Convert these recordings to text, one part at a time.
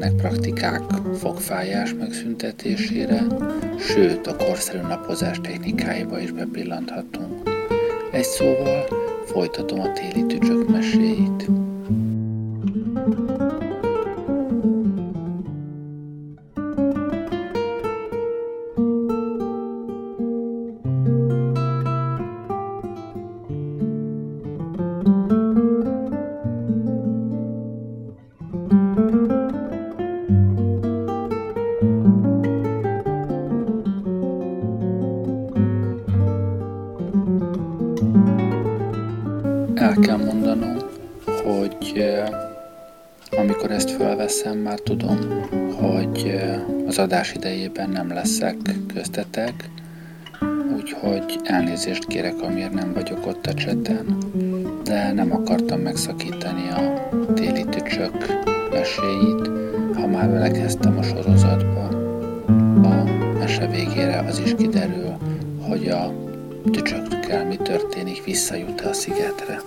lesznek praktikák fogfájás megszüntetésére, sőt a korszerű napozás technikáiba is bepillanthatunk. Egy szóval folytatom a téli tücsök meséit. Adás idejében nem leszek köztetek, úgyhogy elnézést kérek, amiért nem vagyok ott a cseten, de nem akartam megszakítani a téli tücsök meséit, ha már vele kezdtem a sorozatba. A mese végére az is kiderül, hogy a tücsökkel mi történik, visszajut a szigetre.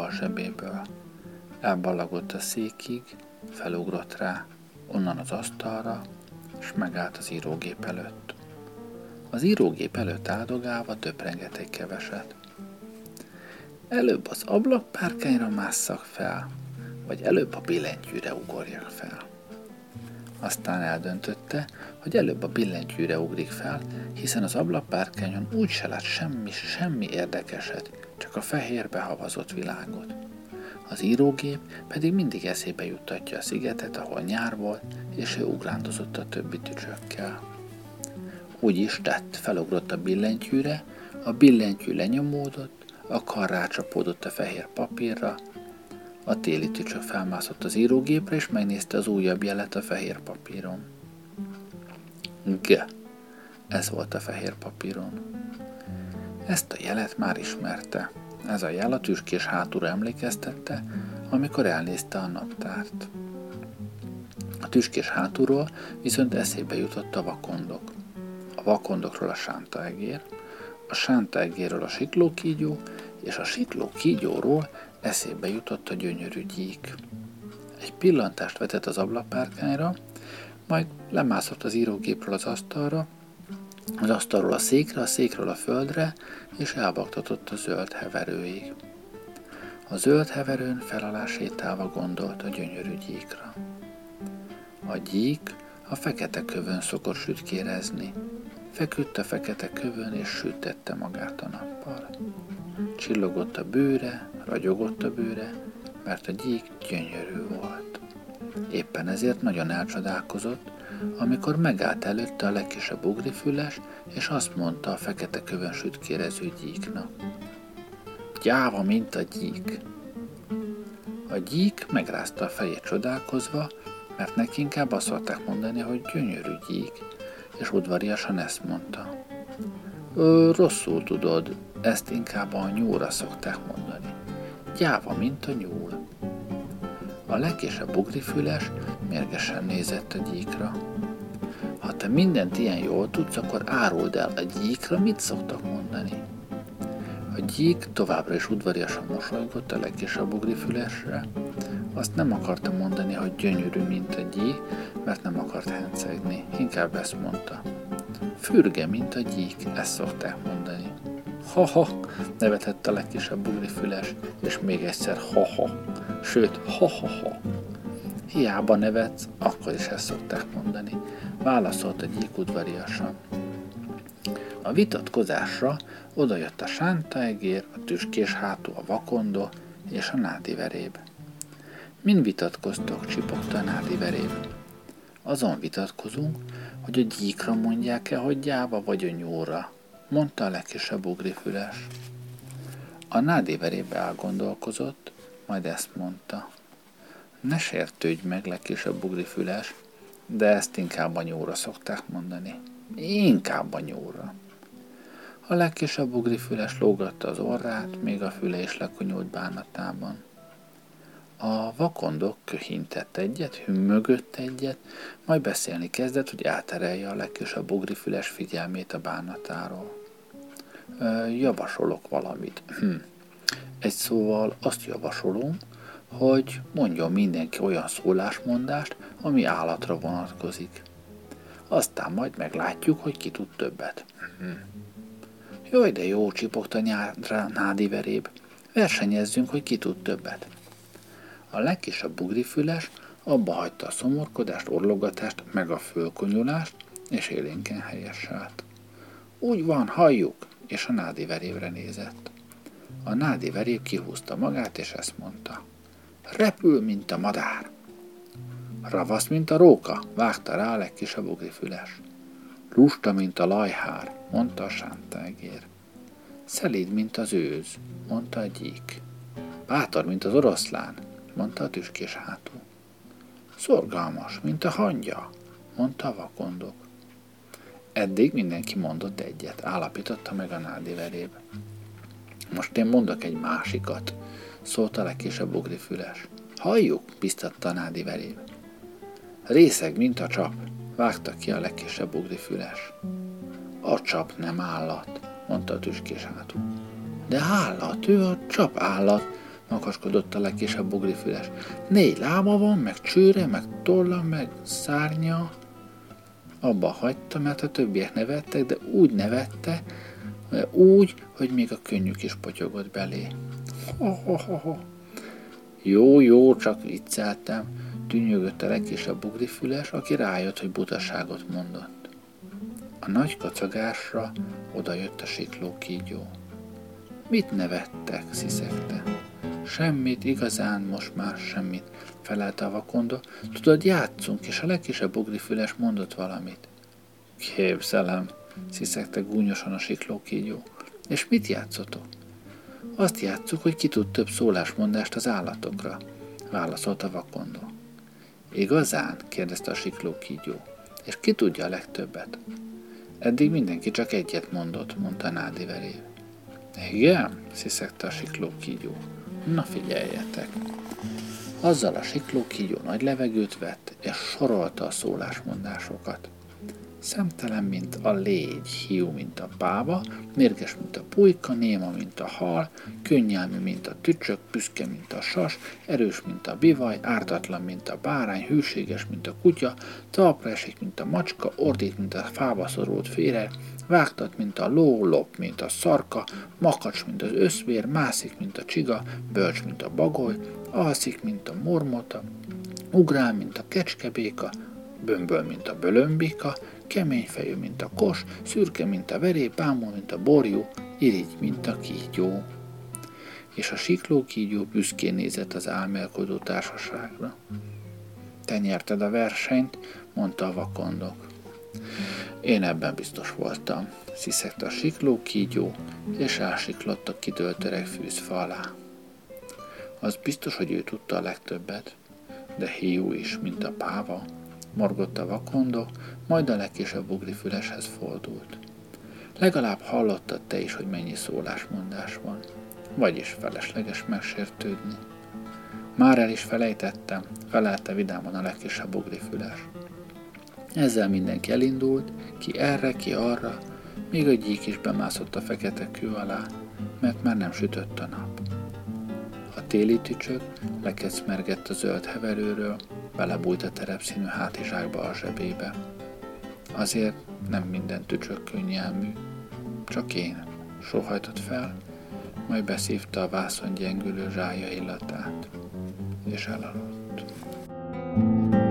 A zsebéből. Elballagott a székig, felugrott rá, onnan az asztalra, és megállt az írógép előtt. Az írógép előtt áldogálva töprengett egy keveset. Előbb az ablakpárkányra másszak fel, vagy előbb a billentyűre ugorjak fel. Aztán eldöntötte, hogy előbb a billentyűre ugrik fel, hiszen az ablakpárkányon úgy se lát semmi, semmi érdekeset, csak a fehérbe havazott világot. Az írógép pedig mindig eszébe juttatja a szigetet, ahol nyár volt, és ő ugrándozott a többi tücsökkel. Úgy is tett, felugrott a billentyűre, a billentyű lenyomódott, a kar rácsapódott a fehér papírra, a téli tücsök felmászott az írógépre, és megnézte az újabb jelet a fehér papíron. G. Ez volt a fehér papíron. Ezt a jelet már ismerte. Ez a jel a tüskés hátúra emlékeztette, amikor elnézte a naptárt. A tüskés hátulról viszont eszébe jutott a vakondok. A vakondokról a sántaegér, a sántaegérről a siklókígyó, és a siklókígyóról eszébe jutott a gyönyörű gyík. Egy pillantást vetett az ablakpárkányra, majd lemászott az írógépről az asztalra, az asztalról a székre, a székről a földre, és elbaktatott a zöld heverőig. A zöld heverőn felalá sétálva gondolt a gyönyörű gyíkra. A gyík a fekete kövön szokott sütkérezni. Feküdt a fekete kövön, és sütette magát a nappal. Csillogott a bőre, ragyogott a bőre, mert a gyík gyönyörű volt. Éppen ezért nagyon elcsodálkozott, amikor megállt előtte a legkisebb ugrifüles, és azt mondta a fekete kövön sütkérező gyíknak. Gyáva, mint a gyík. A gyík megrázta a fejét csodálkozva, mert neki inkább azt szokták mondani, hogy gyönyörű gyík, és udvariasan ezt mondta. Ö, rosszul tudod, ezt inkább a nyúlra szokták mondani. Gyáva, mint a nyúl. A legkésebb bugrifüles mérgesen nézett a gyíkra. Ha te mindent ilyen jól tudsz, akkor áruld el a gyíkra, mit szoktak mondani. A gyík továbbra is udvariasan mosolygott a legkésebb bugrifülesre. Azt nem akarta mondani, hogy gyönyörű, mint a gyík, mert nem akart hencegni. Inkább ezt mondta. Fürge, mint a gyík, ezt szokták mondani. Ha-ha, nevetett a legkisebb buglifüles, és még egyszer ha-ha, sőt, ha-ha-ha. Hiába nevetsz, akkor is ezt szokták mondani, válaszolt a gyík udvariasan. A vitatkozásra odajött a sántaegér, a tüskés hátú, a vakondó és a nádiveréb. Mind vitatkoztok, csipogta a nádiveréb. Azon vitatkozunk, hogy a gyíkra mondják-e, hogy gyáva vagy a nyúlra, mondta a legkisebb ugrifüles. A nádéverébe elgondolkozott, majd ezt mondta. Ne sértődj meg, legkisebb ugrifüles, de ezt inkább a nyúlra szokták mondani. Inkább a nyúlra. A legkisebb ugrifüles lógatta az orrát, még a füle is lekonyult bánatában. A vakondok köhintett egyet, hümmögött egyet, majd beszélni kezdett, hogy elterelje a legkisebb ugrifüles figyelmét a bánatáról. Javasolok valamit. Hm. Egy szóval azt javasolom, hogy mondjon mindenki olyan szólásmondást, ami állatra vonatkozik. Aztán majd meglátjuk, hogy ki tud többet. Hm. Jaj, de jó, csipogta nyárra nádi veréb. Versenyezzünk, hogy ki tud többet. A legkisebb bugrifüles abba hagyta a szomorkodást, orlogatást, meg a fölkonyulást, és élénken helyeselt. Úgy van, halljuk, és a nádi verévre nézett. A nádi verév kihúzta magát, és ezt mondta. Repül, mint a madár. Ravasz, mint a róka, vágta rá a legkisebb ugrifüles. Lusta, mint a lajhár, mondta a sántágér. Szelíd, mint az őz, mondta a gyík. Bátor, mint az oroszlán, mondta a tüskés hátú. Szorgalmas, mint a hangya, mondta a vakondok. Eddig mindenki mondott egyet, állapította meg a nádi veréb. Most én mondok egy másikat, szólt a legkisebb ugrifüles. Halljuk, biztatta nádi veréb. Részeg, mint a csap, vágta ki a legkisebb ugrifüles. A csap nem állat, mondta a tüskés hátú. De állat, ő a csap állat, makaskodott a legkisebb ugrifüles. Négy lába van, meg csőre, meg tolla, meg szárnya. Abba hagyta, mert a többiek nevettek, de úgy nevette, úgy, hogy még a könnyük is potyogott belé. Ha. Jó, jó, csak vicceltem, tűnyögött a legkisebb bugrifüles, aki rájött, hogy butaságot mondott. A nagy kacagásra odajött a sikló kígyó. Mit nevettek, sziszegte. Semmit, igazán most már semmit, felelte a vakondó. Tudod, játszunk, és a legkisebb ugrifüles mondott valamit. Képzelem, sziszegte gúnyosan a sikló kígyó. És mit játszotok? Azt játszuk, hogy ki tud több szólásmondást az állatokra, válaszolta vakondó. Igazán? kérdezte a sikló kígyó. És ki tudja a legtöbbet? Eddig mindenki csak egyet mondott, mondta Nádi verév. Igen, sziszegte a sikló kígyó. Na figyeljetek! Azzal a sikló kígyó nagy levegőt vett, és sorolta a szólásmondásokat. Szemtelen, mint a légy, hiú, mint a páva, mérges, mint a pulyka, néma, mint a hal, könnyelmű, mint a tücsök, büszke, mint a sas, erős, mint a bivaj, ártatlan, mint a bárány, hűséges, mint a kutya, talpra esik, mint a macska, ordít, mint a fába szorult fére, vágtat, mint a ló, lop, mint a szarka, makacs, mint az összvér, mászik, mint a csiga, bölcs, mint a bagoly, alszik, mint a mormota, ugrál, mint a kecskebéka, bömböl, mint a bölömbika, kemény fejű, mint a kos, szürke, mint a veré, bámul, mint a borjú, irigy, mint a kígyó. És a sikló kígyó büszkén nézett az álmélkodó társaságra. Te nyerted a versenyt, mondta a vakondok. Én ebben biztos voltam, sziszegte a sikló kígyó, és elsiklott a kidőlt öreg fűzfa alá. Az biztos, hogy ő tudta a legtöbbet, de hiú is, mint a páva, morgott a vakondó, majd a legkisebb ugrifüleshez fordult. Legalább hallottad te is, hogy mennyi szólásmondás van. Vagyis felesleges megsértődni. Már el is felejtettem, felelte vidáman a legkisebb füles. Ezzel mindenki elindult, ki erre, ki arra, még a gyík is bemászott a fekete kő alá, mert már nem sütött a nap. A téli tücsök lekecmergett a zöld heverőről, belebújt a terepszínű hátizsákba a zsebébe. Azért nem minden tücsök könnyelmű, csak én, sohajtott fel, majd beszívta a vászon gyengülő zsája illatát, és elaludt. thank you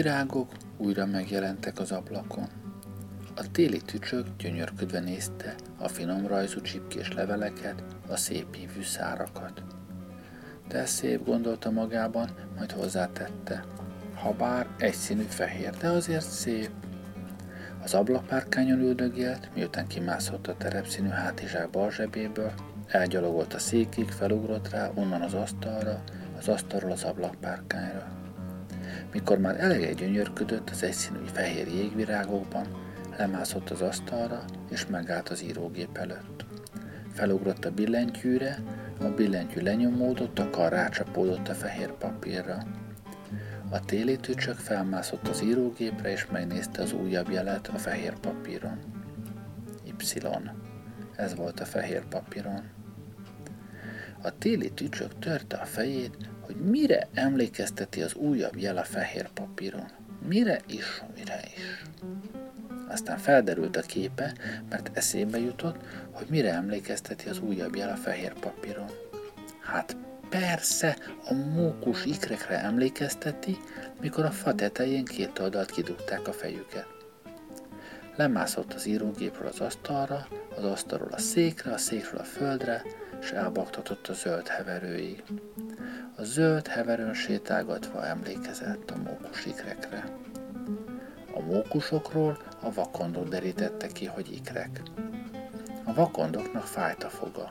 jégvirágok újra megjelentek az ablakon. A téli tücsök gyönyörködve nézte a finom rajzú csipkés leveleket, a szép ívű szárakat. De szép gondolta magában, majd hozzátette. Habár egyszínű fehér, de azért szép. Az ablakpárkányon üldögélt, miután kimászott a terepszínű hátizsák bal zsebéből, elgyalogolt a székig, felugrott rá, onnan az asztalra, az asztalról az ablakpárkányra. Mikor már elege gyönyörködött az egyszínű fehér jégvirágokban, lemászott az asztalra, és megállt az írógép előtt. Felugrott a billentyűre, a billentyű lenyomódott, a kar rácsapódott a fehér papírra. A téli tücsök felmászott az írógépre, és megnézte az újabb jelet a fehér papíron. Y. Ez volt a fehér papíron. A téli tücsök törte a fejét, hogy mire emlékezteti az újabb jel a fehér papíron. Mire is, mire is. Aztán felderült a képe, mert eszébe jutott, hogy mire emlékezteti az újabb jel a fehér papíron. Hát persze, a mókus ikrekre emlékezteti, mikor a fa tetején két oldalt kidugták a fejüket. Lemászott az írógépről az asztalra, az asztalról a székre, a székről a földre, és elbaktatott a zöld heverőig. A zöld heverőn sétálgatva emlékezett a mókus ikrekre. A mókusokról a vakondok derítette ki, hogy ikrek. A vakondoknak fájt a foga,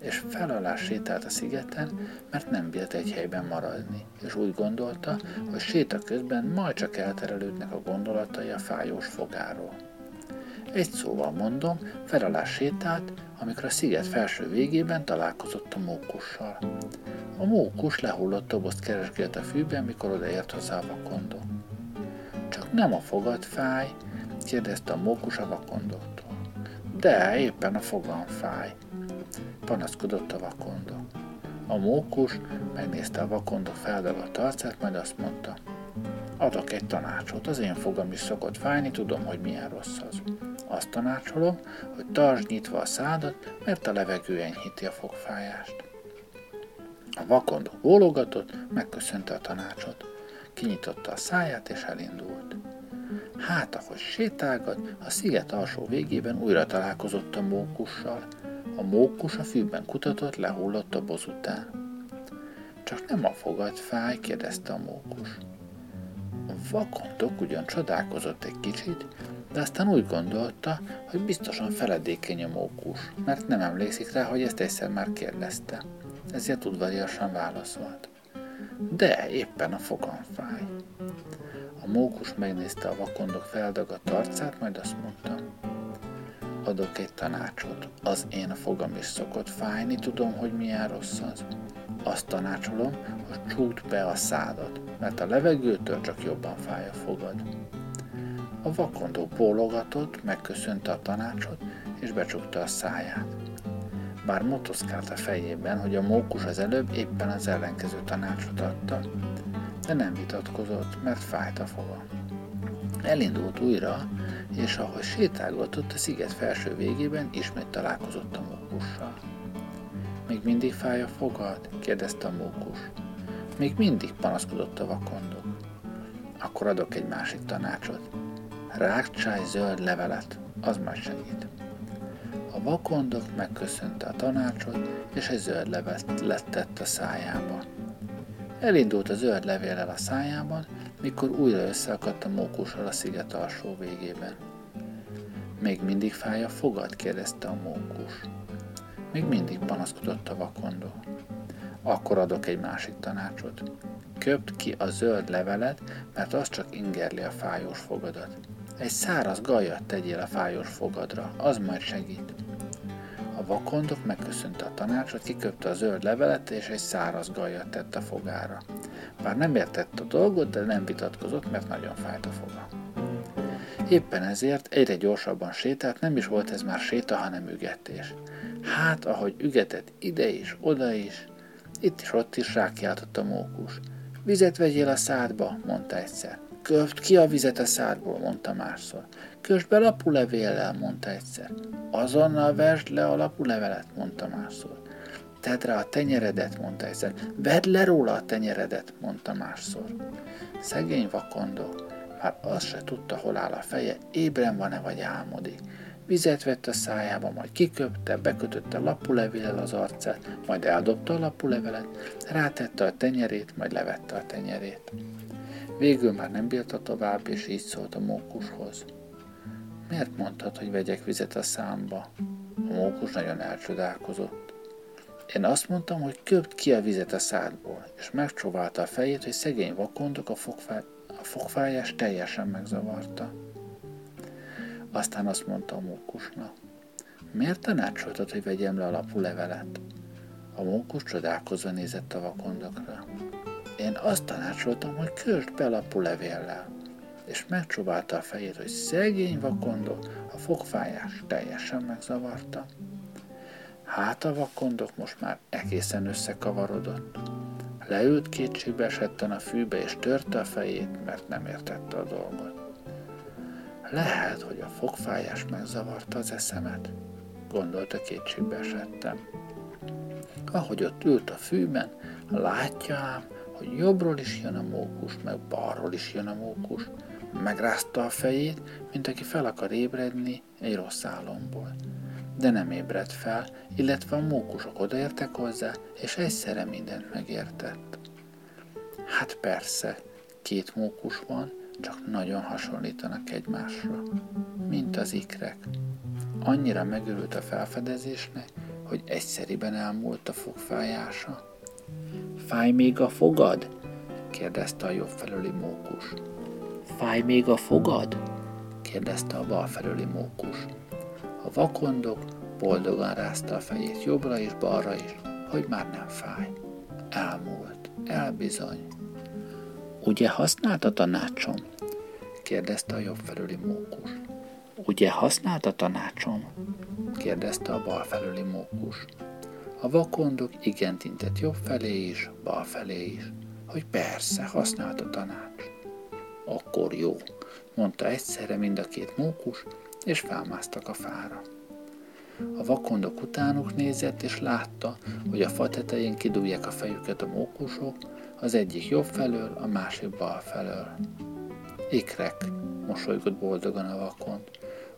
és felalás sétált a szigeten, mert nem bírt egy helyben maradni, és úgy gondolta, hogy séta közben majd csak elterelődnek a gondolatai a fájós fogáról. Egy szóval mondom, felalás sétált, amikor a sziget felső végében találkozott a mókussal. A mókus lehullott tobozt keresgélt a fűben, mikor odaért hozzá a vakondó. Csak nem a fogad fáj, kérdezte a mókus a vakondoktól. De éppen a fogam fáj, panaszkodott a vakondó. A mókus megnézte a vakondok feldagadt arcát, majd azt mondta, adok egy tanácsot, az én fogam is szokott fájni, tudom, hogy milyen rossz az. Azt tanácsolom, hogy tartsd nyitva a szádat, mert a levegő enyhíti a fogfájást. A vakondó bólogatott, megköszönte a tanácsot. Kinyitotta a száját és elindult. Hát, ahogy sétálgat, a sziget alsó végében újra találkozott a mókussal. A mókus a fűben kutatott, lehullott a boz után. Csak nem a fogad fáj, kérdezte a mókus. A vakondok ugyan csodálkozott egy kicsit, de aztán úgy gondolta, hogy biztosan feledékeny a mókus, mert nem emlékszik rá, hogy ezt egyszer már kérdezte. Ezért udvariasan válaszolt. De éppen a fogam fáj. A mókus megnézte a vakondok feldagadt arcát, majd azt mondta, adok egy tanácsot. Az én fogam is szokott fájni, tudom, hogy milyen rossz az. Azt tanácsolom, hogy csút be a szádat, mert a levegőtől csak jobban fáj a fogad. A vakondó bólogatott, megköszönte a tanácsot, és becsukta a száját. Bár motoszkált a fejében, hogy a mókus az előbb éppen az ellenkező tanácsot adta, de nem vitatkozott, mert fájt a foga. Elindult újra, és ahogy sétálgatott a sziget felső végében, ismét találkozott a mókussal. Még mindig fáj a fogad? kérdezte a mókus. Még mindig panaszkodott a vakondó. Akkor adok egy másik tanácsot. Rákcsáj zöld levelet, az majd segít. A vakondok megköszönte a tanácsot, és egy zöld levet lettett a szájába. Elindult a zöld levéllel a szájában, mikor újra összeakadt a mókussal a sziget alsó végében. Még mindig fáj a fogad? kérdezte a mókus. Még mindig panaszkodott a vakondó. Akkor adok egy másik tanácsot. Köpt ki a zöld levelet, mert az csak ingerli a fájós fogadat. Egy száraz gajat tegyél a fájós fogadra, az majd segít. A vakondok megköszönte a tanácsot, kiköpte a zöld levelet, és egy száraz gajat tett a fogára. Bár nem értett a dolgot, de nem vitatkozott, mert nagyon fájt a foga. Éppen ezért egyre gyorsabban sétált, nem is volt ez már séta, hanem ügetés. Hát, ahogy ügetett ide is, oda is, itt is ott is rákiáltott a mókus. Vizet vegyél a szádba, mondta egyszer. Kövd ki a vizet a szádból, mondta másszor. Kösd be lapulevéllel, mondta egyszer. Azonnal versd le a lapulevelet, mondta másszor. Tedd rá a tenyeredet, mondta egyszer. Vedd le róla a tenyeredet, mondta másszor. Szegény vakondó, már azt se tudta, hol áll a feje, ébren van-e vagy álmodik. Vizet vett a szájába, majd kiköpte, bekötötte lapulevéllel az arcát, majd eldobta a lapulevelet, rátette a tenyerét, majd levette a tenyerét. Végül már nem bírta tovább, és így szólt a mókushoz. Miért mondtad, hogy vegyek vizet a számba? A mókus nagyon elcsodálkozott. Én azt mondtam, hogy köpt ki a vizet a szádból, és megcsóválta a fejét, hogy szegény vakondok a, fogfá... a fogfájás teljesen megzavarta. Aztán azt mondta a mókusnak. Miért tanácsoltad, hogy vegyem le a lapú levelet? A mókus csodálkozva nézett a vakondokra. Én azt tanácsoltam, hogy kösd be lapú levéllel, és megcsóválta a fejét, hogy szegény vakondok, a fogfájás teljesen megzavarta. Hát a vakondok most már egészen összekavarodott. Leült kétségbe esetten a fűbe, és törte a fejét, mert nem értette a dolgot. Lehet, hogy a fogfájás megzavarta az eszemet, gondolta kétségbe esettem. Ahogy ott ült a fűben, látja ám, hogy jobbról is jön a mókus, meg balról is jön a mókus. Megrázta a fejét, mint aki fel akar ébredni egy rossz álomból. De nem ébredt fel, illetve a mókusok odaértek hozzá, és egyszerre mindent megértett. Hát persze, két mókus van, csak nagyon hasonlítanak egymásra, mint az ikrek. Annyira megörült a felfedezésnek, hogy egyszeriben elmúlt a fogfájása. Fáj még a fogad? kérdezte a jobb felőli mókus. Fáj még a fogad? kérdezte a bal felőli mókus. A vakondok boldogan rázta a fejét jobbra és balra is, hogy már nem fáj. Elmúlt, elbizony. Ugye használt a tanácsom? kérdezte a jobb felüli mókus. Ugye használt a tanácsom? kérdezte a bal felüli mókus. A vakondok igent intett jobb felé is, bal felé is, hogy persze, használt a tanács. Akkor jó, mondta egyszerre mind a két mókus, és felmásztak a fára. A vakondok utánuk nézett, és látta, hogy a fa tetején kidúlják a fejüket a mókusok, az egyik jobb felől, a másik bal felől. Ikrek, mosolygott boldogan a vakond,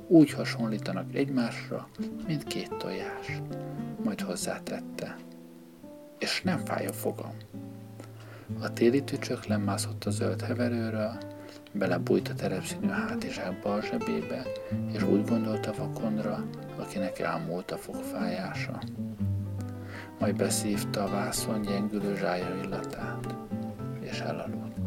úgy hasonlítanak egymásra, mint két tojás. Majd hozzátette. És nem fáj a fogam. A téli tücsök lemászott a zöld heverőről, belebújt a terepszínű hátizsák bal zsebébe, és úgy gondolta vakondra, akinek elmúlt a fogfájása. Majd beszívta a vászon gyengülő zsája illatát, és elaludt.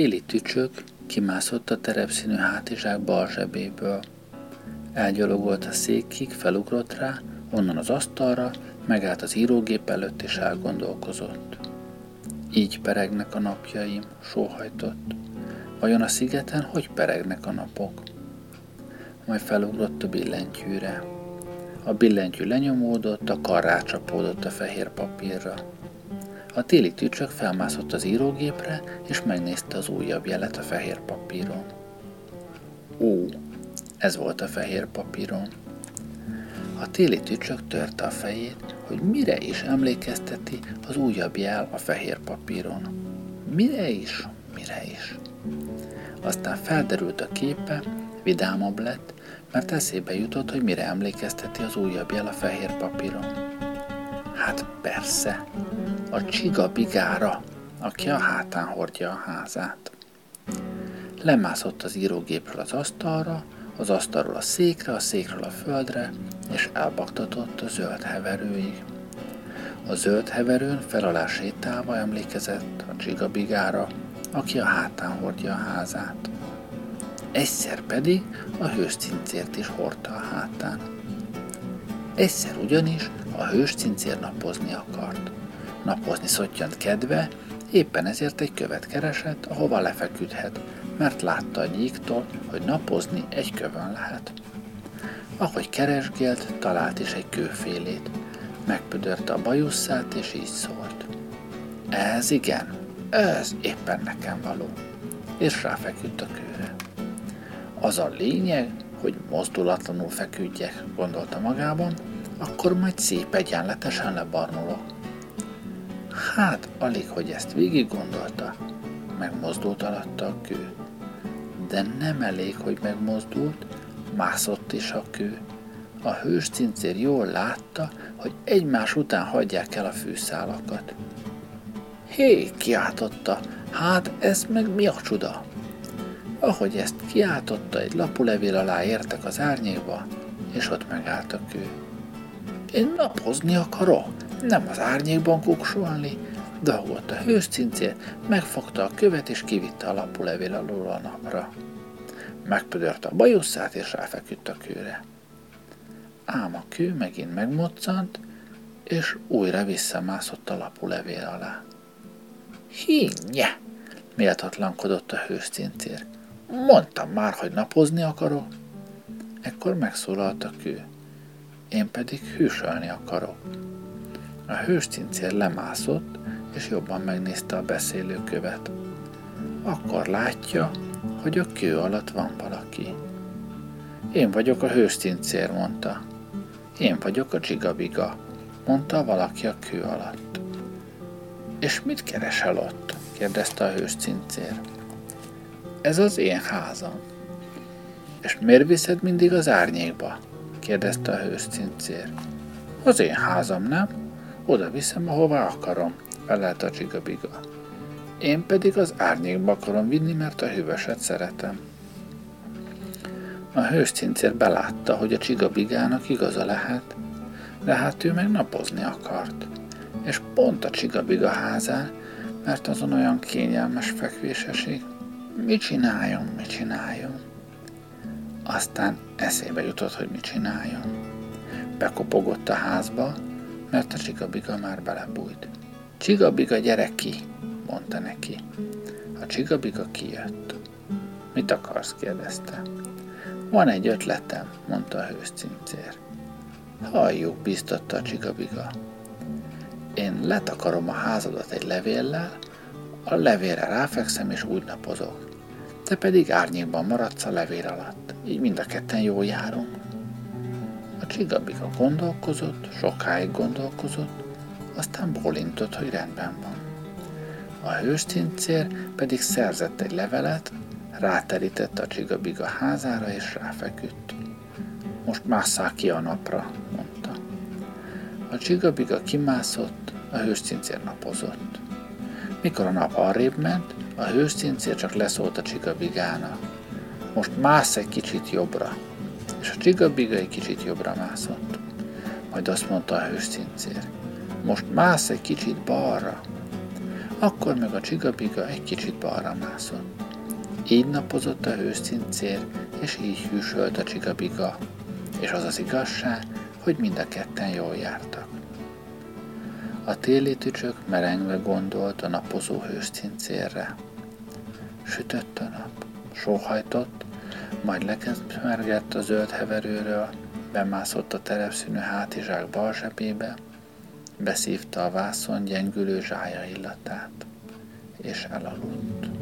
Téli tücsök kimászott a terepszínű hátizsák bal zsebéből. Elgyalogolt a székig, felugrott rá, onnan az asztalra, megállt az írógép előtt és elgondolkozott. Így peregnek a napjaim, sóhajtott. Vajon a szigeten hogy peregnek a napok? Majd felugrott a billentyűre. A billentyű lenyomódott, a kar rácsapódott a fehér papírra. A téli tücsök felmászott az írógépre, és megnézte az újabb jelet a fehér papíron. Ó, ez volt a fehér papíron. A téli tücsök törte a fejét, hogy mire is emlékezteti az újabb jel a fehér papíron. Mire is, mire is. Aztán felderült a képe, vidámabb lett, mert eszébe jutott, hogy mire emlékezteti az újabb jel a fehér papíron. Hát persze, a csiga bigára, aki a hátán hordja a házát. Lemászott az írógépről az asztalra, az asztalról a székre, a székről a földre, és elbaktatott a zöld heverőig. A zöld heverőn fel alá sétálva emlékezett a csigabigára, aki a hátán hordja a házát. Egyszer pedig a hőscincért is hordta a hátán. Egyszer ugyanis a hőscincér napozni akart. Napozni szottyant kedve, éppen ezért egy követ keresett, ahova lefeküdhet, mert látta a gyíktól, hogy napozni egy kövön lehet. Ahogy keresgélt, talált is egy kőfélét. Megpödörte a bajusszát, és így szólt. Ez igen, ez éppen nekem való. És ráfeküdt a kőre. Az a lényeg, hogy mozdulatlanul feküdjek, gondolta magában, akkor majd szép egyenletesen lebarnulok. Hát, alig, hogy ezt végig gondolta, megmozdult alatta a kő. De nem elég, hogy megmozdult, mászott is a kő. A hős cincér jól látta, hogy egymás után hagyják el a fűszálakat. Hé, kiáltotta, hát ez meg mi a csuda? Ahogy ezt kiáltotta, egy lapulevél alá értek az árnyékba, és ott megállt a kő. Én napozni akarok, nem az árnyékban kuksolni, dolgolt a hőscincér, megfogta a követ és kivitte a lapulevél alól a napra. Megpödörte a bajusszát és ráfeküdt a kőre. Ám a kő megint megmoccant, és újra visszamászott a lapulevél alá. Hinnye! méltatlankodott a hőscincér. Mondtam már, hogy napozni akarok. Ekkor megszólalt a kő. Én pedig hűsölni akarok. A hőscincér lemászott, és jobban megnézte a beszélőkövet. Akkor látja, hogy a kő alatt van valaki. Én vagyok a hőscincér, mondta. Én vagyok a csigabiga, mondta valaki a kő alatt. És mit keresel ott? kérdezte a hőscincér. Ez az én házam. És miért viszed mindig az árnyékba? kérdezte a hőscincér. Az én házam, nem? Oda viszem, ahová akarom, felelt a csigabiga. Én pedig az árnyékba akarom vinni, mert a hűvöset szeretem. A hőscincér belátta, hogy a csigabigának igaza lehet, de hát ő meg napozni akart. És pont a csigabiga házán, mert azon olyan kényelmes fekvés esik. Mit csináljon, mit csináljon? Aztán eszébe jutott, hogy mit csináljon. Bekopogott a házba, mert a csigabiga már belebújt. Csigabiga, gyere ki, mondta neki. A csigabiga kijött. Mit akarsz? kérdezte. Van egy ötletem, mondta a hőscincér. Halljuk, biztatta a csigabiga. Én letakarom a házadat egy levéllel, a levélre ráfekszem és úgy napozok. Te pedig árnyékban maradsz a levél alatt, így mind a ketten jól járunk. A csigabiga gondolkozott, sokáig gondolkozott, aztán bólintott, hogy rendben van. A hőscincér pedig szerzett egy levelet, ráterítette a csigabiga házára és ráfeküdt. Most másszál ki a napra, mondta. A csigabiga kimászott, a hőscincér napozott. Mikor a nap arrébb ment, a hőscincér csak leszólt a csigabigának. Most mász egy kicsit jobbra, és a csigabiga egy kicsit jobbra mászott. Majd azt mondta a hőscincér. Most mász egy kicsit balra. Akkor meg a csigabiga egy kicsit balra mászott. Így napozott a hőszincér, és így hűsölt a csigabiga, és az az igazság, hogy mind a ketten jól jártak. A téli tücsök merengve gondolt a napozó hőszincérre. Sütött a nap, sóhajtott, majd lekeszmergett a zöld heverőről, bemászott a terepszínű hátizsák bal zsebébe, beszívta a vászon gyengülő zsája illatát, és elaludt.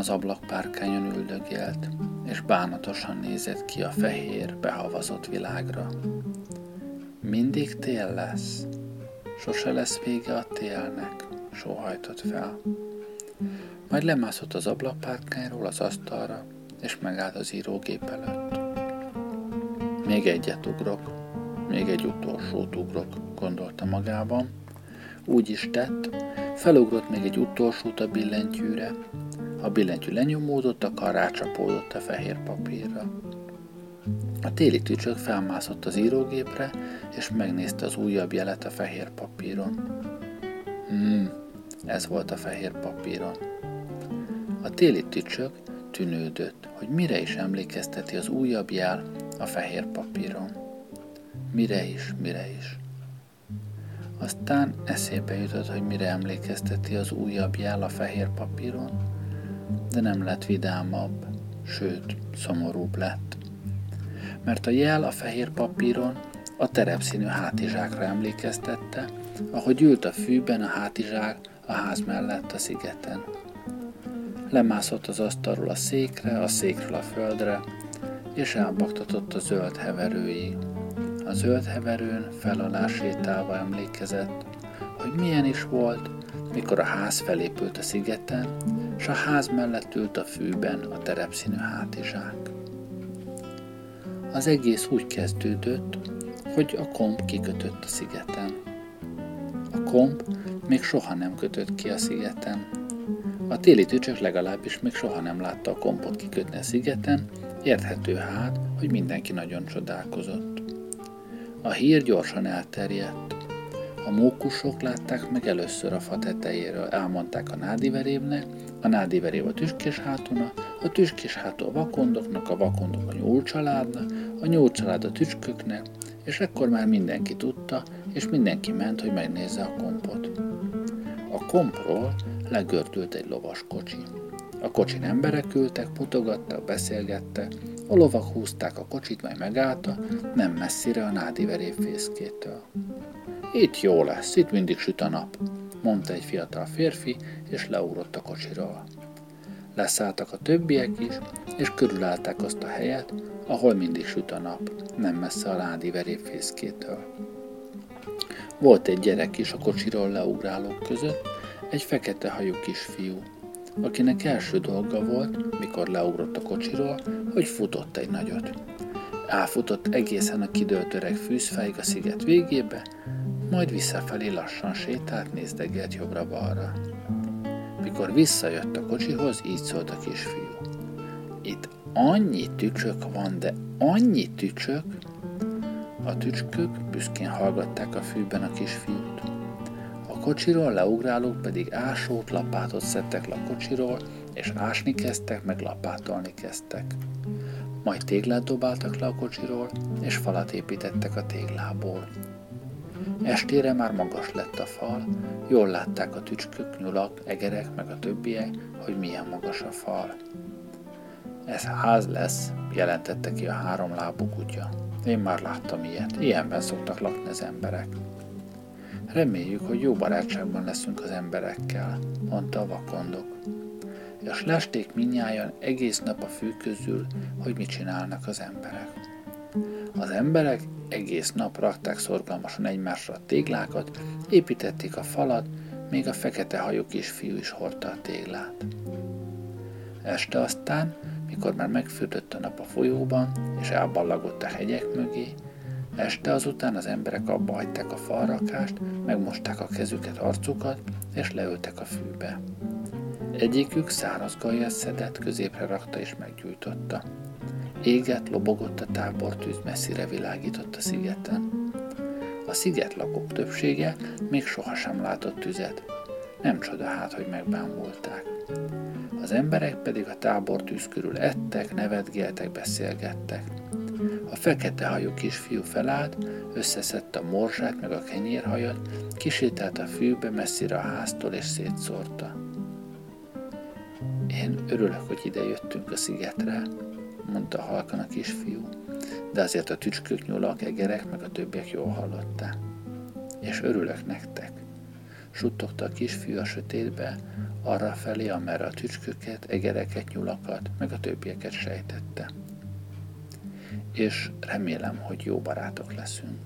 Az ablakpárkányon üldögélt, és bánatosan nézett ki a fehér, behavazott világra. Mindig tél lesz, sose lesz vége a télnek, sóhajtott fel. Majd lemászott az ablakpárkányról az asztalra, és megállt az írógép előtt. Még egyet ugrok, még egy utolsót ugrok, gondolta magában, Úgy is tett, felugrott még egy utolsót a billentyűre. A billentyű lenyomódott, a kar rácsapódott a fehér papírra. A téli tücsök felmászott az írógépre, és megnézte az újabb jelet a fehér papíron. Hmm, ez volt a fehér papíron. A téli tücsök tűnődött, hogy mire is emlékezteti az újabb jel a fehér papíron. Mire is, mire is. Aztán eszébe jutott, hogy mire emlékezteti az újabb jel a fehér papíron, de nem lett vidámabb, sőt, szomorúbb lett. Mert a jel a fehér papíron a terepszínű hátizsákra emlékeztette, ahogy ült a fűben a hátizsák a ház mellett a szigeten. Lemászott az asztalról a székre, a székről a földre, és elbaktatott a zöld heverői. A zöld heverőn fel sétálva emlékezett, hogy milyen is volt, mikor a ház felépült a szigeten, és a ház mellett ült a fűben a terepszínű hátizsák. Az egész úgy kezdődött, hogy a komp kikötött a szigeten. A komp még soha nem kötött ki a szigeten. A téli tücsök legalábbis még soha nem látta a kompot kikötni a szigeten, érthető hát, hogy mindenki nagyon csodálkozott. A hír gyorsan elterjedt. A mókusok látták meg először a fa tetejéről, elmondták a nádiverévnek, a nádiverév a tüskés hátuna, a tüskés hátú a vakondoknak, a vakondok a nyúlcsaládnak, a nyúlcsalád a tücsköknek, és ekkor már mindenki tudta, és mindenki ment, hogy megnézze a kompot. A kompról legördült egy lovas kocsi. A kocsin emberek ültek, mutogattak, beszélgettek, a lovak húzták a kocsit, majd megállta, nem messzire a nádi veréfészkétől. Itt jó lesz, itt mindig süt a nap, mondta egy fiatal férfi, és leugrott a kocsiról. Leszálltak a többiek is, és körülállták azt a helyet, ahol mindig süt a nap, nem messze a ládi verépfészkétől. Volt egy gyerek is a kocsiról leugrálók között, egy fekete hajú kisfiú, akinek első dolga volt, mikor leugrott a kocsiról, hogy futott egy nagyot. Elfutott egészen a kidőlt öreg fűzfáig a sziget végébe, majd visszafelé lassan sétált, nézdegélt jobbra-balra. Mikor visszajött a kocsihoz, így szólt a kisfiú. Itt annyi tücsök van, de annyi tücsök! A tücskök büszkén hallgatták a fűben a kisfiút. A kocsiról leugrálók pedig ásót, lapátot szedtek le a kocsiról, és ásni kezdtek, meg lapátolni kezdtek. Majd téglát dobáltak le a kocsiról, és falat építettek a téglából. Estére már magas lett a fal, jól látták a tücskök, nyulak, egerek, meg a többiek, hogy milyen magas a fal. Ez ház lesz, jelentette ki a három lábú kutya. Én már láttam ilyet, ilyenben szoktak lakni az emberek. Reméljük, hogy jó barátságban leszünk az emberekkel, mondta a vakondok. És lesték minnyáján egész nap a fű közül, hogy mit csinálnak az emberek. Az emberek egész nap rakták szorgalmasan egymásra a téglákat, építették a falat, még a fekete hajú kisfiú is hordta a téglát. Este aztán mikor már megfürdött a nap a folyóban, és elballagott a hegyek mögé, este azután az emberek abba hagyták a falrakást, megmosták a kezüket, arcukat, és leültek a fűbe. Egyikük száraz gajat szedett, középre rakta és meggyújtotta. Éget, lobogott a tábortűz, messzire világított a szigeten. A sziget lakók többsége még sohasem látott tüzet. Nem csoda hát, hogy megbámulták. Az emberek pedig a tábor tűz körül ettek, nevetgéltek, beszélgettek. A fekete hajú kisfiú felállt, összeszedte a morzsát meg a kenyérhajat, kisétált a fűbe messzire a háztól és szétszórta. Én örülök, hogy ide jöttünk a szigetre, mondta halkan a kisfiú, de azért a tücskök, nyulak, egerek meg a többiek jól hallották. És örülök nektek. Suttogta a kisfiú a sötétbe, arra felé, amerre a tücsköket, egereket, nyulakat, meg a többieket sejtette. És remélem, hogy jó barátok leszünk.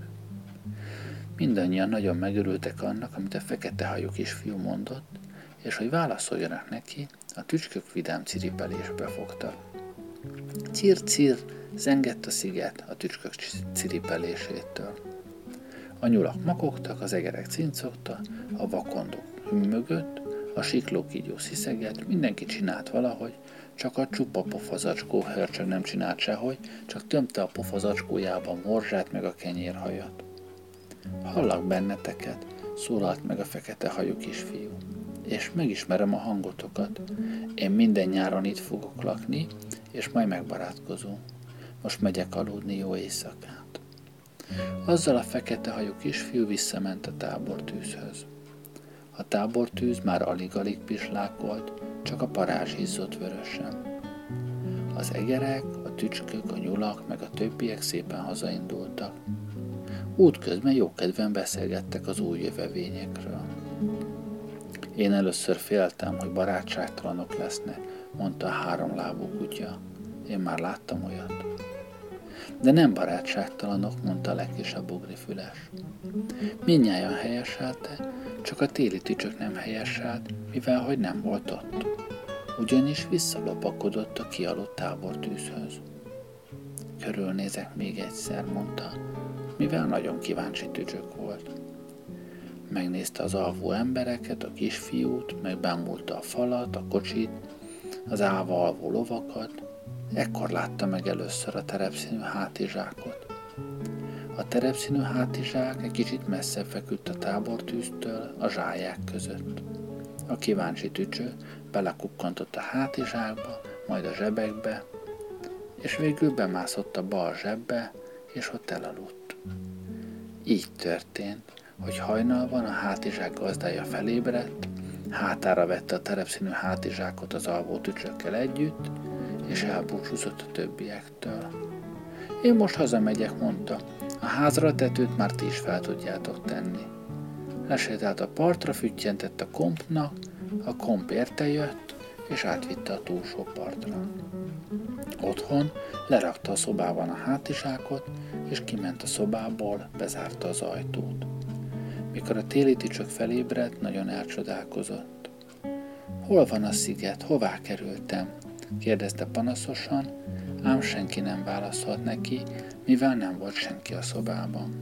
Mindannyian nagyon megörültek annak, amit a fekete hajú kisfiú mondott, és hogy válaszoljanak neki, a tücskök vidám ciripelésbe fogtak. Cir-cir, zengett a sziget a tücskök ciripelésétől. A nyulak makogtak, az egerek cincogta, a vakondok hümmögött, a sikló kígyó sziszeget, mindenki csinált valahogy, csak a csupa pofazacskó hörcsög nem csinált sehogy, csak tömte a pofazacskójában morzsát meg a kenyérhajat. Hallak benneteket, szólalt meg a fekete hajú kisfiú. És megismerem a hangotokat. Én minden nyáron itt fogok lakni, és majd megbarátkozunk. Most megyek aludni jó éjszakát. Azzal a fekete hajú kisfiú visszament a tábortűzhöz. A tábortűz már alig-alig pislákolt, csak a parázs izzott vörösen. Az egerek, a tücskök, a nyulak meg a többiek szépen hazaindultak. Útközben jókedven beszélgettek az új jövevényekről. Én először féltem, hogy barátságtalanok lesznek, mondta a háromlábú kutya. Én már láttam olyat. De nem barátságtalanok, mondta a legkisebb ugrifüles. Mindnyájan helyeselte, csak a téli tücsök nem helyeselt, mivel hogy nem volt ott. Ugyanis visszalopakodott a kialudt tábortűzhöz. Körülnézek még egyszer, mondta, mivel nagyon kíváncsi tücsök volt. Megnézte az alvó embereket, a kisfiút, meg bemúlta a falat, a kocsit, az állva alvó lovakat, ekkor látta meg először a terepszínű hátizsákot. A terepszínű hátizsák egy kicsit messzebb feküdt a tábortűztől a zsáják között. A kíváncsi tücső belekukkantott a hátizsákba, majd a zsebekbe, és végül bemászott a bal zsebbe, és ott elaludt. Így történt, hogy hajnalban a hátizsák gazdája felébredt, hátára vette a terepszínű hátizsákot az alvó tücsökkel együtt, és elbúcsúzott a többiektől. Én most hazamegyek, mondta. A házra tetőt már ti is fel tudjátok tenni. Lesétált a partra, füttyentett a kompnak, a komp érte jött, és átvitte a túlsó partra. Otthon lerakta a szobában a hátizsákot, és kiment a szobából, bezárta az ajtót. Mikor a téli tücsök felébredt, nagyon elcsodálkozott. Hol van a sziget? Hová kerültem? kérdezte panaszosan, ám senki nem válaszolt neki, mivel nem volt senki a szobában.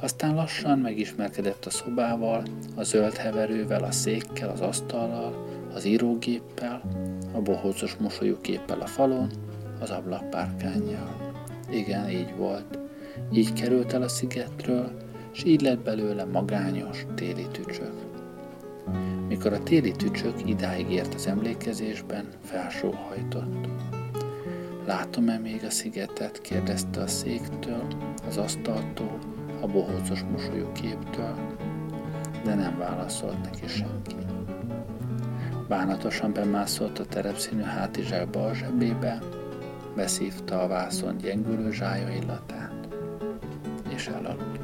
Aztán lassan megismerkedett a szobával, a zöld heverővel, a székkel, az asztallal, az írógéppel, a bohócos mosolyúképpel a falon, az ablakpárkányjal. Igen, így volt. Így került el a szigetről, és így lett belőle magányos téli tücsök. Mikor a téli tücsök idáig ért az emlékezésben, felsóhajtott. Látom-e még a szigetet? kérdezte a széktől, az asztaltól, a bohócos mosolyú képtől, de nem válaszolt neki senki. Bánatosan bemászolt a terepszínű hátizsákba a zsebébe, beszívta a vászon gyengülő zsája illatát, és elaludt.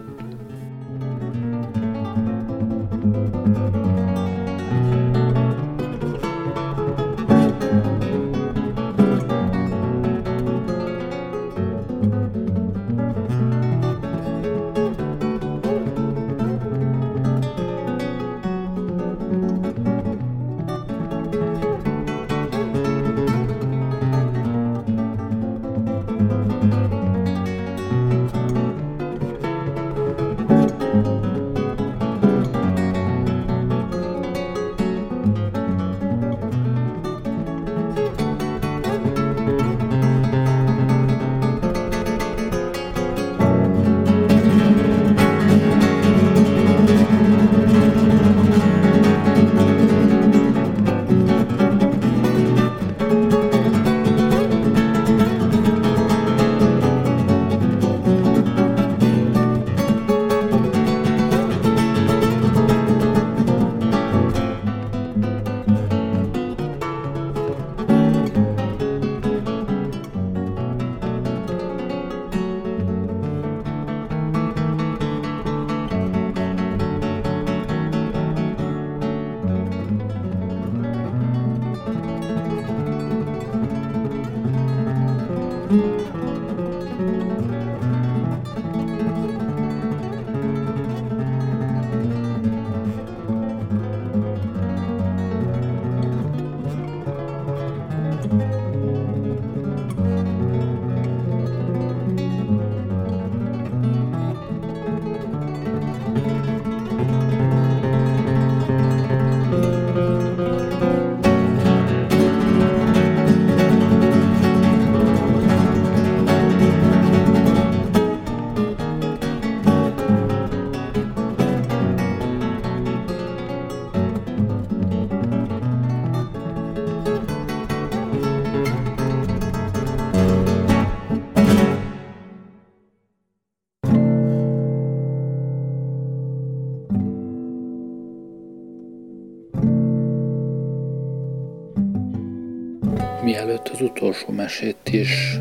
Utolsó mesét is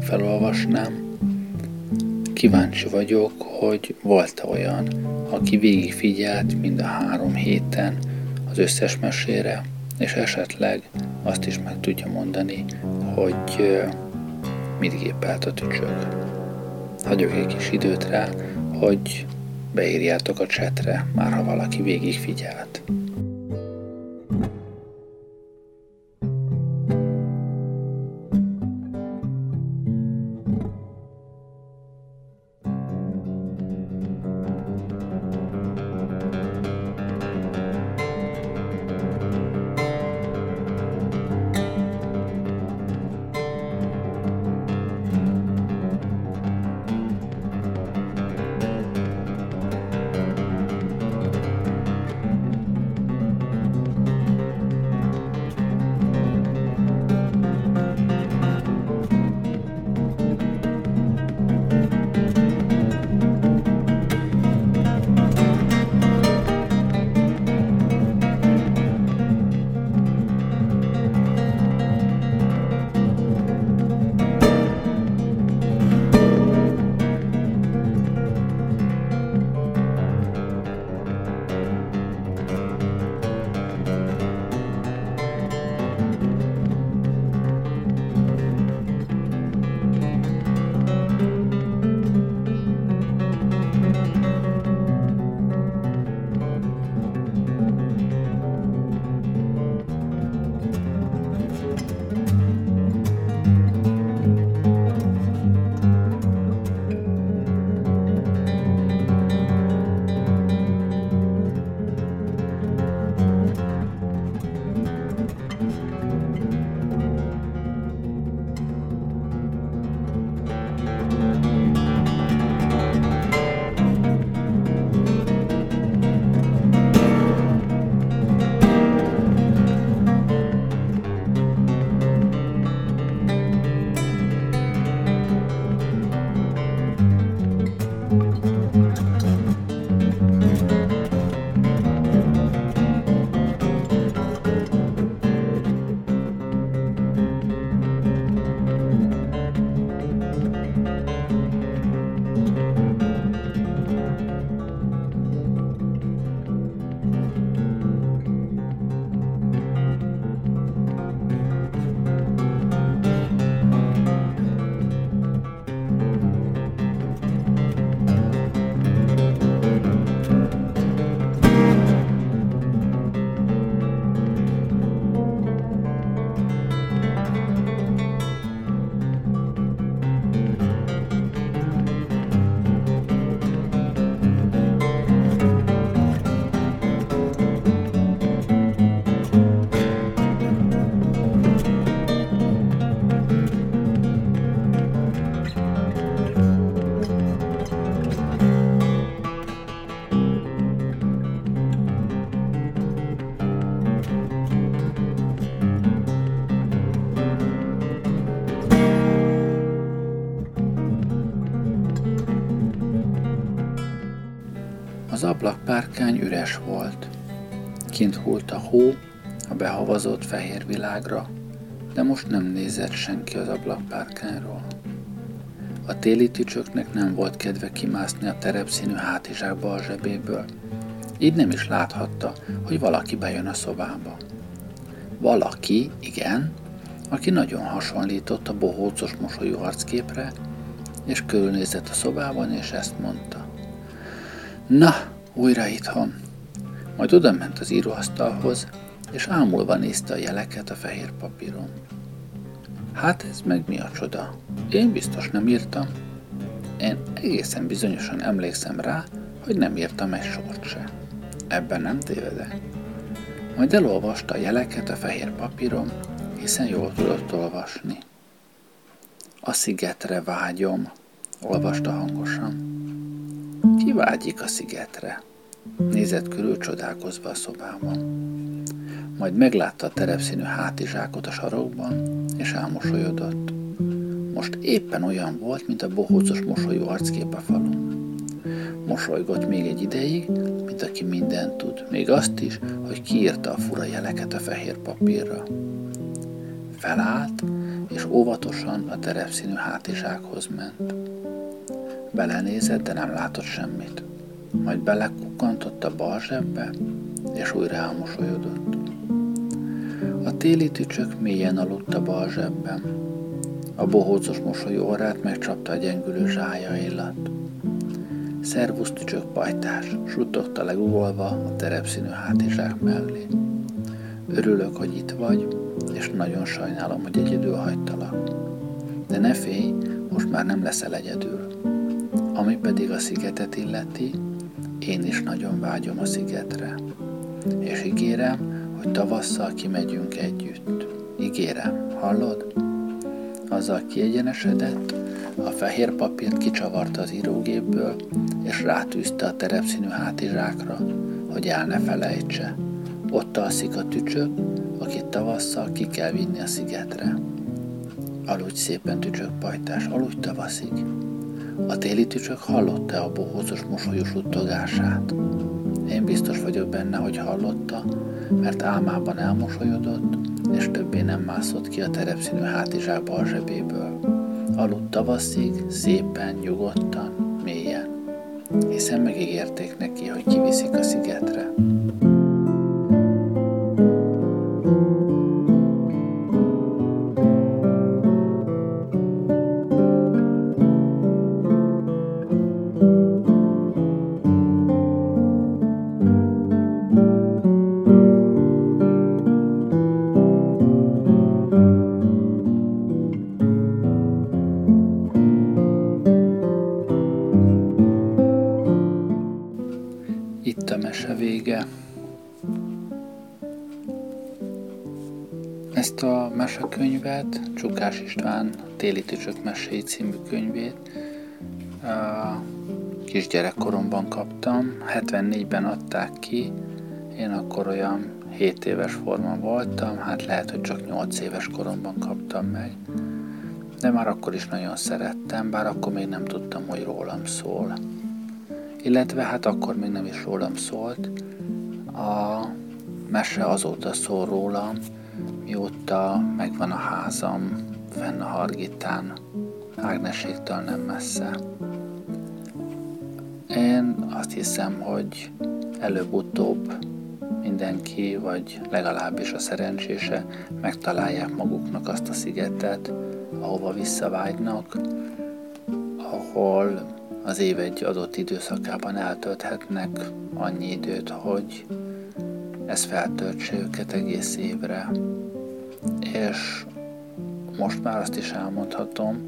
felolvasnám, kíváncsi vagyok, hogy volt-e olyan, aki végigfigyelt mind a három héten az összes mesére, és esetleg azt is meg tudja mondani, hogy mit gépelt a tücsök. Hagyok egy kis időt rá, hogy beírjátok a csetre, már ha valaki végigfigyelt. Ablakpárkány üres volt. Kint hult a hó a behavazott fehér világra, de most nem nézett senki az ablakpárkányról. A téli tücsöknek nem volt kedve kimászni a terepszínű hátizsákba a zsebéből, így nem is láthatta, hogy valaki bejön a szobába. Valaki, igen, aki nagyon hasonlított a bohócos mosolyú arcképre, és körülnézett a szobában, és ezt mondta. Na, újra itthon. Majd oda ment az íróasztalhoz, és ámulva nézte a jeleket a fehér papíron. Hát ez meg mi a csoda? Én biztos nem írtam. Én egészen bizonyosan emlékszem rá, hogy nem írtam egy sort se. Ebben nem tévedek. Majd elolvasta a jeleket a fehér papíron, hiszen jól tudott olvasni. A szigetre vágyom, olvasta hangosan. Ki vágyik a szigetre? Nézett körül csodálkozva a szobában. Majd meglátta a terepszínű hátizsákot a sarokban, és elmosolyodott. Most éppen olyan volt, mint a bohócos mosolyú arckép a falun. Mosolygott még egy ideig, mint aki mindent tud, még azt is, hogy kiírta a fura jeleket a fehér papírra. Felállt, és óvatosan a terepszínű hátizsákhoz ment. Belenézett, de nem látott semmit. Majd belekukkantott a bal zsebbe, és újra elmosolyodott. A téli tücsök mélyen aludt a bal zsebben. A bohócos mosolyú orrát megcsapta a gyengülő zsája illat. Szervusz tücsök pajtás, suttogta legugolva a terepszínű hátizsák mellé. Örülök, hogy itt vagy, és nagyon sajnálom, hogy egyedül hagytalak. De ne félj, most már nem leszel egyedül. Ami pedig a szigetet illeti, én is nagyon vágyom a szigetre. És ígérem, hogy tavasszal kimegyünk együtt. Ígérem, hallod? Azzal kiegyenesedett, a fehér papírt kicsavarta az írógépből, és rátűzte a terepszínű hátizsákra, hogy el ne felejtse. Ott alszik a tücsök, akit tavasszal ki kell vinni a szigetre. Aludj szépen, tücsök pajtás, aludj tavaszig. A téli tücsök hallotta a bohózos mosolyos suttogását. Én biztos vagyok benne, hogy hallotta, mert álmában elmosolyodott, és többé nem mászott ki a terepszínű hátizsák bal zsebéből. Aludt tavaszig, szépen, nyugodtan, mélyen, hiszen megígérték neki, hogy kiviszik a szigetre. Mesekönyvet, Csukás István Téli Tücsök Meséi című könyvét kisgyerekkoromban kaptam. 74-ben adták ki, én akkor olyan 7 éves forma voltam, hát lehet, hogy csak 8 éves koromban kaptam meg. De már akkor is nagyon szerettem, bár akkor még nem tudtam, hogy rólam szól illetve hát akkor még nem is rólam szólt. A mese azóta szól rólam, mióta megvan a házam fenn a Hargitán, Ágneségtől nem messze. Én azt hiszem, hogy előbb-utóbb mindenki, vagy legalábbis a szerencsése megtalálják maguknak azt a szigetet, ahova visszavágynak, ahol az év egy adott időszakában eltölthetnek annyi időt, hogy ez feltöltse őket egész évre. És most már azt is elmondhatom,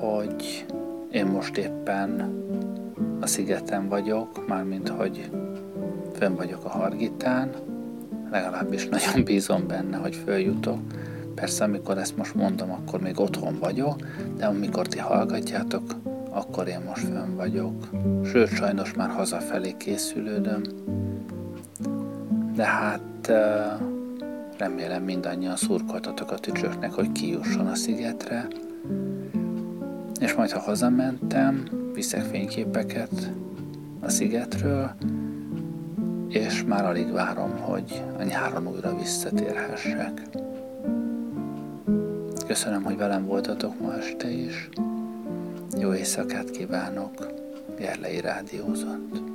hogy én most éppen a szigeten vagyok, mármint hogy fönn vagyok a Hargitán, legalábbis nagyon bízom benne, hogy följutok. Persze, amikor ezt most mondom, akkor még otthon vagyok, de amikor ti hallgatjátok, akkor én most fönn vagyok. Sőt, sajnos már hazafelé készülődöm. De hát remélem mindannyian szurkoltatok a tücsöknek, hogy kijusson a szigetre. És majd, ha hazamentem, viszek fényképeket a szigetről, és már alig várom, hogy a nyáron újra visszatérhessek. Köszönöm, hogy velem voltatok ma este is. Jó éjszakát kívánok, Gerlei Rádiózott.